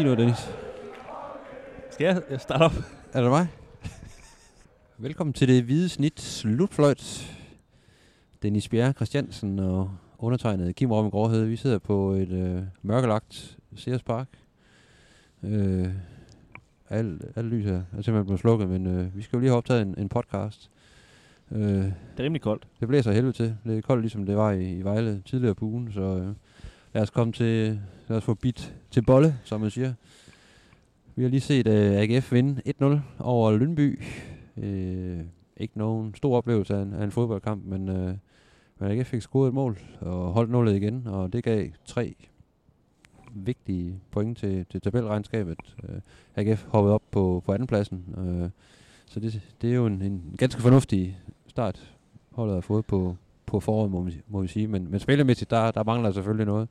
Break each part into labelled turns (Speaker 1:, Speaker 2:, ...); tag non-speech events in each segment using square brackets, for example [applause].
Speaker 1: sige noget, Dennis?
Speaker 2: Skal jeg jeg starte op?
Speaker 1: Er det mig? Velkommen til det hvide snit slutfløjt. Dennis Bjerre Christiansen og undertegnet Kim Robin Gråhed. Vi sidder på et øh, mørkelagt Sears Park. Øh, alt, alt lys er, er simpelthen blevet slukket, men øh, vi skal jo lige have optaget en, en podcast. Øh,
Speaker 2: Det er rimelig koldt.
Speaker 1: det blæser helvede til. Det er koldt, ligesom det var i, i Vejle tidligere på ugen, så øh, lad os komme til, lad os få bit til bolle, som man siger. Vi har lige set øh, uh, AGF vinde 1-0 over Lyngby. Uh, ikke nogen stor oplevelse af en, af en fodboldkamp, men, uh, men AGF fik scoret et mål og holdt nullet igen, og det gav tre vigtige point til, til tabelregnskabet. Uh, AGF hoppede op på, på andenpladsen, uh, så det, det er jo en, en ganske fornuftig start, holdet har fået på, på foråret, må, vi- må vi sige. Men, men spillemæssigt, der, der mangler selvfølgelig noget.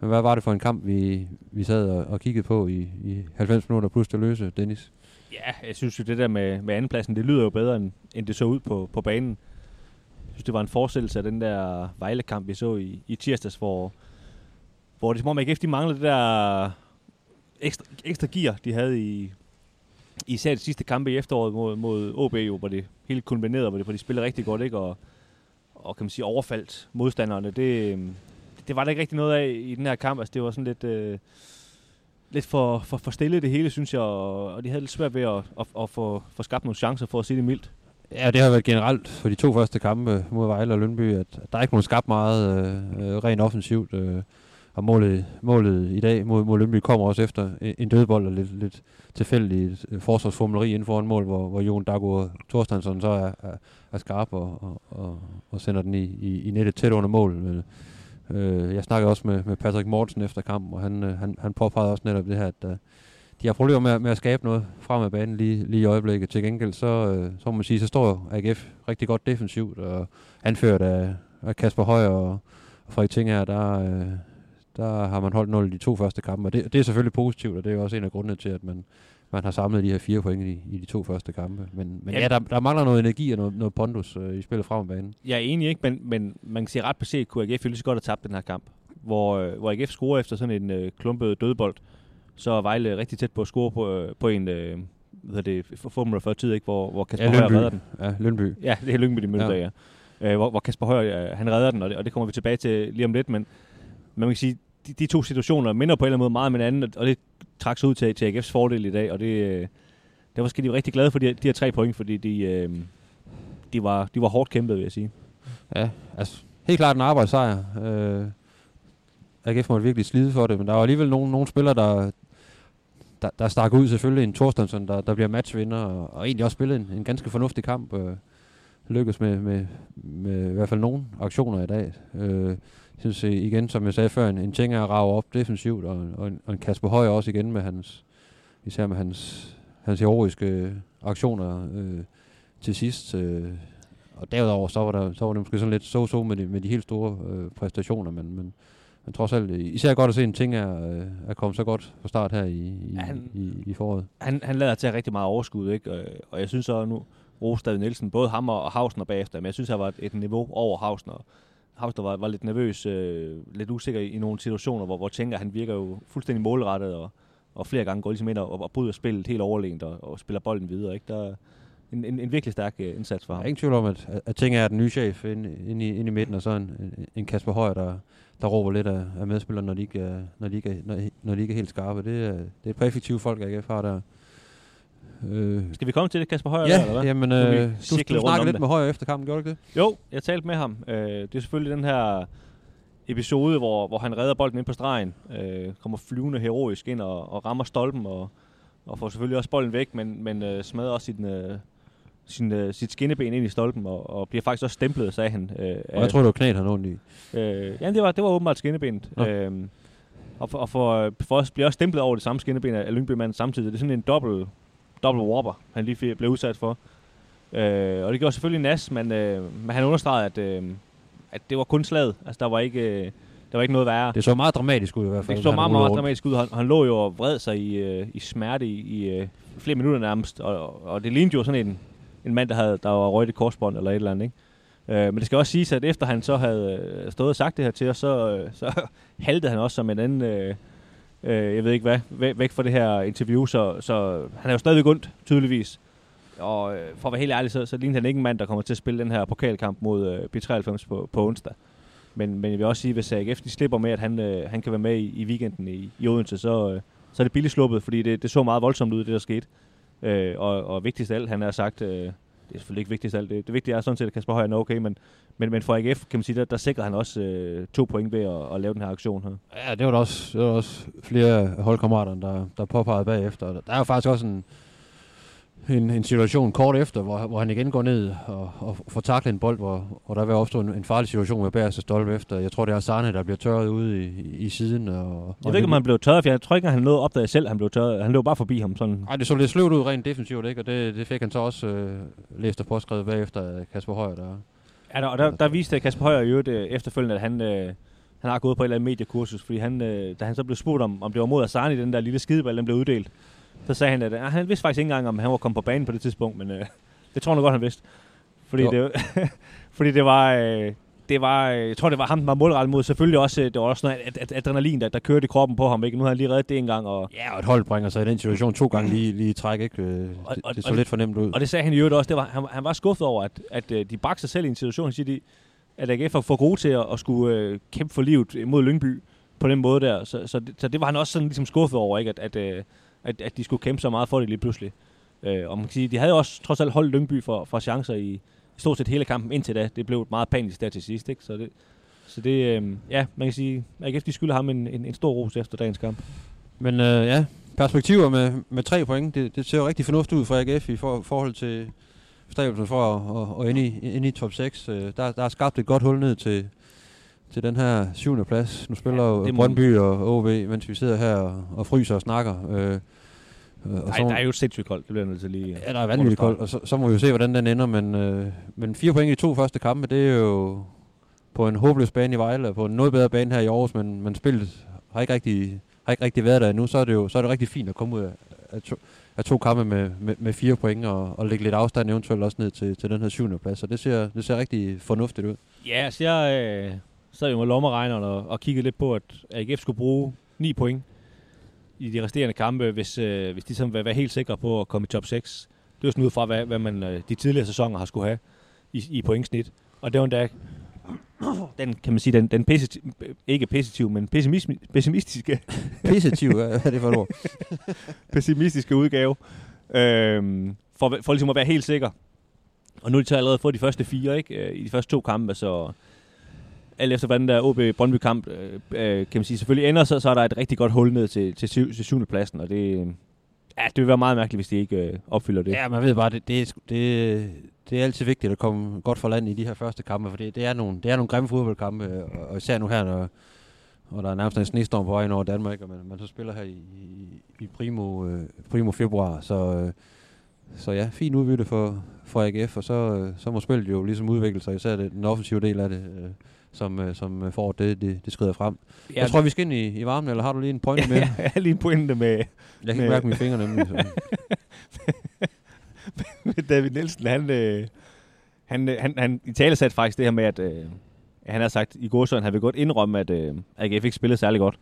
Speaker 1: Men hvad var det for en kamp, vi, vi sad og, og kiggede på i, i 90 minutter plus det løse, Dennis?
Speaker 2: Ja, jeg synes jo, det der med, med andenpladsen, det lyder jo bedre, end, end det så ud på, på banen. Jeg synes, det var en forestillelse af den der Vejle-kamp, vi så i, i tirsdags, hvor, hvor det er som om AGF, de manglede det der ekstra, ekstra gear, de havde i, især de sidste kampe i efteråret mod, mod OB, jo, hvor det hele kulminerede, hvor, det, hvor de spillede rigtig godt, ikke? Og, og kan man sige, overfaldt modstanderne. Øhm, det, det var der ikke rigtig noget af i den her kamp. Altså, det var sådan lidt... Øh, lidt for, for, for stille det hele, synes jeg, og, og de havde lidt svært ved at, at, at få, få skabt nogle chancer for at sige det mildt.
Speaker 1: Ja, det har været generelt for de to første kampe mod Vejle og Lønby, at der er ikke nogen skabt meget øh, øh, rent offensivt. Øh, og målet, målet i dag mod, mod Lønby kommer også efter en dødbold og lidt, lidt tilfældigt øh, forsvarsformuleri inden for en mål, hvor, hvor Jon Dago Thorstensson så er, er, er skarp og, og, og, og sender den i, i, i nettet tæt under mål. Men, øh, jeg snakkede også med, med Patrick Mortensen efter kampen, og han, øh, han, han påpegede også netop det her, at øh, de har problemer med, med at skabe noget frem af banen lige, lige i øjeblikket. Til gengæld, så, øh, så må man sige, så står AGF rigtig godt defensivt, og anført af, af Kasper Højer og, og Frederik Ting her, der, øh, der har man holdt 0 i de to første kampe, og det, det er selvfølgelig positivt, og det er jo også en af grundene til, at man, man har samlet de her fire point i, i de to første kampe. Men, men ja, der, der mangler noget energi og noget, noget pondus øh, i spillet frem banen.
Speaker 2: Jeg er enig, ikke? Men, men man kan sige ret på set, kunne AGF lige så godt have tabt den her kamp. Hvor, øh, hvor AGF scorer efter sådan en øh, klumpet dødbold, så er Vejle rigtig tæt på at score på, øh, på en, øh, hvad det, for få minutter før tid, ikke? Hvor, hvor Kasper Højer redder den.
Speaker 1: Ja, Lønby.
Speaker 2: Ja, det er Lyngby, de mødte ja. ja. Øh, hvor, hvor Kasper Højer, øh, han redder den, og det, og det kommer vi tilbage til lige om lidt, men, men man kan sige, de, de to situationer minder på en eller anden måde meget om hinanden, og det trak sig ud til, til AGF's fordel i dag, og det, øh, derfor skal de være rigtig glade for de, de her tre point, fordi de, øh, de, var, de var hårdt kæmpet, vil jeg sige.
Speaker 1: Ja, altså helt klart en arbejdssejr. Øh, AGF måtte virkelig slide for det, men der var alligevel nogle, nogle spillere, der, der, der stak ud. Selvfølgelig en Thorstensen, der, der bliver matchvinder, og, og egentlig også spillede en, en ganske fornuftig kamp. Øh, lykkes med, med, med i hvert fald nogle aktioner i dag. Øh, jeg synes øh, igen, som jeg sagde før, en, en Tjenger rager op defensivt, og, og, en, og en Kasper Høj også igen med hans, især med hans, hans heroiske aktioner øh, til sidst. Øh, og derudover så var, der, så var det måske sådan lidt så-så med de, med de helt store øh, præstationer, men, men, men trods alt, øh, især godt at se en ting er, øh, er kommet så godt fra start her i, i,
Speaker 2: Ja, han-
Speaker 1: i, i foråret.
Speaker 2: han, han lader til at have rigtig meget overskud, ikke? Og, og jeg synes så nu, Rose David Nielsen, både ham og Hausner bagefter, men jeg synes, han var et, et niveau over Hausner. Hausner var, var lidt nervøs, øh, lidt usikker i, i nogle situationer, hvor, hvor tænker han virker jo fuldstændig målrettet, og, og flere gange går ligesom ind og, og bryder spillet helt overlegent, og, og spiller bolden videre, ikke? Der er en, en, en virkelig stærk øh, indsats for ham.
Speaker 1: er ingen tvivl om, at, at, Ting er den nye chef inde, inde, i, inde i midten, og så en, en, Kasper Højer, der, der råber lidt af, af medspillere, når de, ikke er, når, de ikke er, når, når de ikke er helt skarpe. Det er, det er effektive folk, AGF har der. Øh,
Speaker 2: Skal vi komme til det, Kasper Højer? der, eller
Speaker 1: ja,
Speaker 2: hvad?
Speaker 1: jamen, øh, du, du
Speaker 2: om
Speaker 1: snakkede lidt
Speaker 2: det.
Speaker 1: med Højer efter kampen, gjorde du ikke det?
Speaker 2: Jo, jeg talte med ham. Øh, det er selvfølgelig den her episode, hvor, hvor han redder bolden ind på stregen, øh, kommer flyvende heroisk ind og, og rammer stolpen, og, og får selvfølgelig også bolden væk, men, men øh, smadrer også sin, øh, sin, øh, sit skinneben ind i stolpen, og, og bliver faktisk også stemplet, sagde han. Øh,
Speaker 1: Og jeg tror, det var knæet, han ondt i.
Speaker 2: Øh, ja, det var, det var åbenbart skinnebenet.
Speaker 1: Nå.
Speaker 2: Øhm, og for, og for, for os bliver også stemplet over det samme skinneben af Lyngby-manden samtidig. Det er sådan en dobbelt, dobbelt whopper, han lige blev udsat for. Øh, og det gjorde selvfølgelig nas, men, øh, men han understregede, at, øh, at det var kun slaget. Altså, der var ikke, øh, der var ikke noget værre.
Speaker 1: Det så meget dramatisk ud i hvert fald.
Speaker 2: Det så meget, meget dramatisk ud. Han, han lå jo og vred sig i, øh, i smerte i, i øh, flere minutter nærmest, og, og det lignede jo sådan en, en mand, der, havde, der var røget i korsbånd eller et eller andet. Ikke? Øh, men det skal også siges, at efter han så havde øh, stået og sagt det her til os, så, øh, så [laughs] haltede han også som en anden, øh, øh, jeg ved ikke hvad, væk, væk fra det her interview, så, så han er jo stadigvæk ondt, tydeligvis. Og øh, for at være helt ærlig, så, så ligner han ikke en mand, der kommer til at spille den her pokalkamp mod øh, B93 på, på onsdag. Men, men jeg vil også sige, hvis AGF de slipper med, at han, øh, han kan være med i, i weekenden i, i Odense, så, øh, så er det billigt sluppet, fordi det, det så meget voldsomt ud, det der skete. Øh, og, og vigtigst af alt, han har sagt, øh, det er selvfølgelig ikke vigtigst alt, det, det vigtige er sådan set, at Kasper Højer er okay, men, men, men for AGF, kan man sige, der, der sikrer han også øh, to point ved at, at lave den her aktion her.
Speaker 1: Ja, det var der også, det var der også flere holdkammerater, der, der påpegede bagefter. Der er jo faktisk også en, en, en situation kort efter, hvor, hvor han igen går ned og, og får taklet en bold, hvor, hvor der vil opstå en, en farlig situation med Bærs stolpe efter. Jeg tror, det er Sarne, der bliver tørret ude i, i siden. Og,
Speaker 2: jeg ved ikke, om han blev tørret, for jeg tror ikke, at han nåede opdage selv, han blev tørret. Han løb bare forbi ham. Sådan.
Speaker 1: Nej, det så lidt sløvt ud rent defensivt, ikke? og det, det fik han så også øh, læst og påskrevet bagefter Kasper Højer. Der,
Speaker 2: ja, der, og der, der viste Kasper Højer jo det efterfølgende, at han... Øh, han har gået på et eller andet mediekursus, fordi han, øh, da han så blev spurgt om, om det var mod Asani, den der lille skideball, den blev uddelt, så sagde han, at ah, han vidste faktisk ikke engang, om han var kommet på banen på det tidspunkt, men øh, det tror jeg godt, han vidste. Fordi, det, [laughs] fordi det var... Øh, det var, øh, jeg tror, det var ham, der var målrettet mod. Selvfølgelig også, øh, det var også noget ad, ad, adrenalin, der, der kørte i kroppen på ham. Ikke? Nu har han lige reddet det en gang. Og
Speaker 1: ja, og et hold bringer sig i den situation to gange lige, lige træk. Ikke? Det, og, det, det så og, lidt fornemt ud.
Speaker 2: Og det sagde han jo også. Det var, han, han var skuffet over, at, at de bragte sig selv i en situation, siger de, at AGF er for gode til at, at skulle øh, kæmpe for livet mod Lyngby på den måde der. Så, så, det, så det var han også sådan ligesom skuffet over, ikke? At, at, at, at de skulle kæmpe så meget for det lige pludselig. Øh, og man kan sige, de havde også trods alt holdt Lyngby for, for chancer i stort set hele kampen indtil da. Det blev meget panisk der til sidst, ikke? Så det, så det øh, ja, man kan sige, AGF de skylder ham en, en, en stor ros efter dagens kamp.
Speaker 1: Men øh, ja, perspektiver med, med tre point, det, det ser jo rigtig fornuftigt ud for AGF i for, forhold til stræbelsen for at, at, at ende, i, ende i top 6. Øh, der, der er skabt et godt hul ned til, til den her syvende plads. Nu spiller jo ja, Brøndby og OB, mens vi sidder her og, og fryser og snakker. Øh,
Speaker 2: og Nej, så, der er jo sindssygt koldt, det bliver nødt til lige...
Speaker 1: Ja, der er vanvittigt koldt, og så, så må vi jo se, hvordan den ender, men, øh, men fire point i to første kampe, det er jo på en håbløs bane i Vejle, og på en noget bedre bane her i Aarhus, men, men spillet har ikke rigtig, har ikke rigtig været der endnu, så er det jo så er det rigtig fint at komme ud af, af, to, af to kampe med, med, med fire point, og, og lægge lidt afstand eventuelt også ned til, til den her syvende plads, så det ser, det ser rigtig fornuftigt ud.
Speaker 2: Ja, så jeg øh, sad jo med lommeregneren og, og kiggede lidt på, at AGF skulle bruge 9 point i de resterende kampe, hvis, øh, hvis de sådan vil være helt sikre på at komme i top 6. Det er sådan ud fra, hvad, hvad man øh, de tidligere sæsoner har skulle have i, i pointsnit. Og det var endda, den, kan man sige, den, den positiv, ikke positiv, men pessimistiske.
Speaker 1: Positiv, hvad er det for et ord? [laughs]
Speaker 2: pessimistiske udgave. Øhm, for, for ligesom at være helt sikker. Og nu er de så allerede fået de første fire, ikke? Øh, I de første to kampe, så alt efter hvordan der OB Brøndby kamp øh, øh, kan man sige, selvfølgelig ender, så, så er der et rigtig godt hul ned til, til, syv, til syvende pladsen, og det, ja, det vil være meget mærkeligt, hvis de ikke øh, opfylder det.
Speaker 1: Ja, man ved bare, det, det, det, det er altid vigtigt at komme godt for land i de her første kampe, for det, det, er, nogle, det er nogle grimme fodboldkampe, og, og især nu her, når, og der er nærmest en snestorm på vej over Danmark, og man, man så spiller her i, i, i primo, øh, primo februar, så, øh, så ja, fin udbytte for, for AGF, og så, øh, så må spillet jo ligesom udvikle sig, især det, den offensive del af det. Øh, som, øh, som øh, får det, det, det skrider frem. Ja, jeg tror, vi skal ind i, i varmen, eller har du lige en pointe med?
Speaker 2: Ja, [laughs] jeg har lige en pointe med... Jeg
Speaker 1: kan med, mærke mine fingre nemlig. Så. [laughs]
Speaker 2: David Nielsen, han, øh, han, øh, han, han i tale satte faktisk det her med, at øh, han har sagt i går, så han vil godt indrømme, at øh, AGF ikke spillede særlig godt.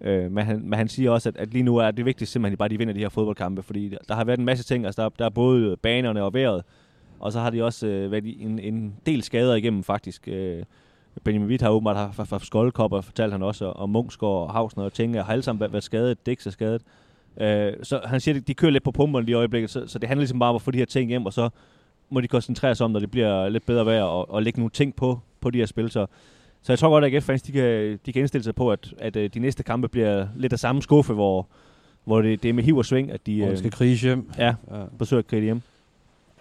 Speaker 2: Øh, men, han, men han siger også, at, at lige nu er det vigtigt simpelthen bare, at de vinder de her fodboldkampe, fordi der, der har været en masse ting. Altså der, der er både banerne og vejret, og så har de også øh, været en, en del skader igennem faktisk. Øh, Benjamin Witt har åbenbart haft fra Skoldkopper, fortalte han også, og Munchsgaard og Hausner og Tinge har alle sammen været skadet, Dix er skadet. Øh, så han siger, at de kører lidt på pumperne lige i øjeblikket, så, så det handler ligesom bare om at få de her ting hjem, og så må de koncentrere sig om, når det bliver lidt bedre vejr, og, og lægge nogle ting på, på de her spil. Så, så jeg tror godt, at AGF-fans de kan, de kan indstille sig på, at, at, at de næste kampe bliver lidt af samme skuffe, hvor, hvor det, det er med hiv og sving, at de...
Speaker 1: Hvor skal krige hjem.
Speaker 2: Ja, ja. forsøger at krige hjem.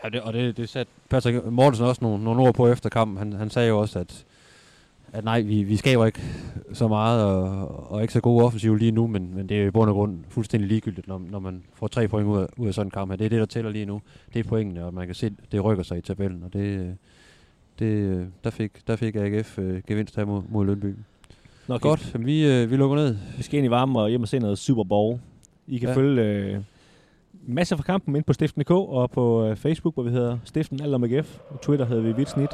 Speaker 1: Ja, det, og det, det satte Patrick Mortensen også nogle, nogle ord på efter kampen. Han, han sagde jo også, at at nej, vi, vi skaber ikke så meget og, og ikke så gode offensiv lige nu, men, men det er i bund og grund fuldstændig ligegyldigt, når, når man får tre point ud af, ud af sådan en kamp her. Det er det, der tæller lige nu. Det er pointene, og man kan se, det rykker sig i tabellen, og det, det, der, fik, der fik AGF øh, gevinst her mod, mod Lønby. Nå, okay. Godt, vi, øh, vi lukker ned.
Speaker 2: Vi skal ind i varmen og hjem og se noget Super Bowl. I kan ja. følge øh, masser fra kampen ind på Stiften.dk og på øh, Facebook, hvor vi hedder Stiften Alt om AGF. Twitter hedder vi Vitsnit.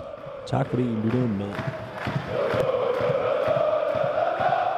Speaker 2: Tak fordi I lyttede med.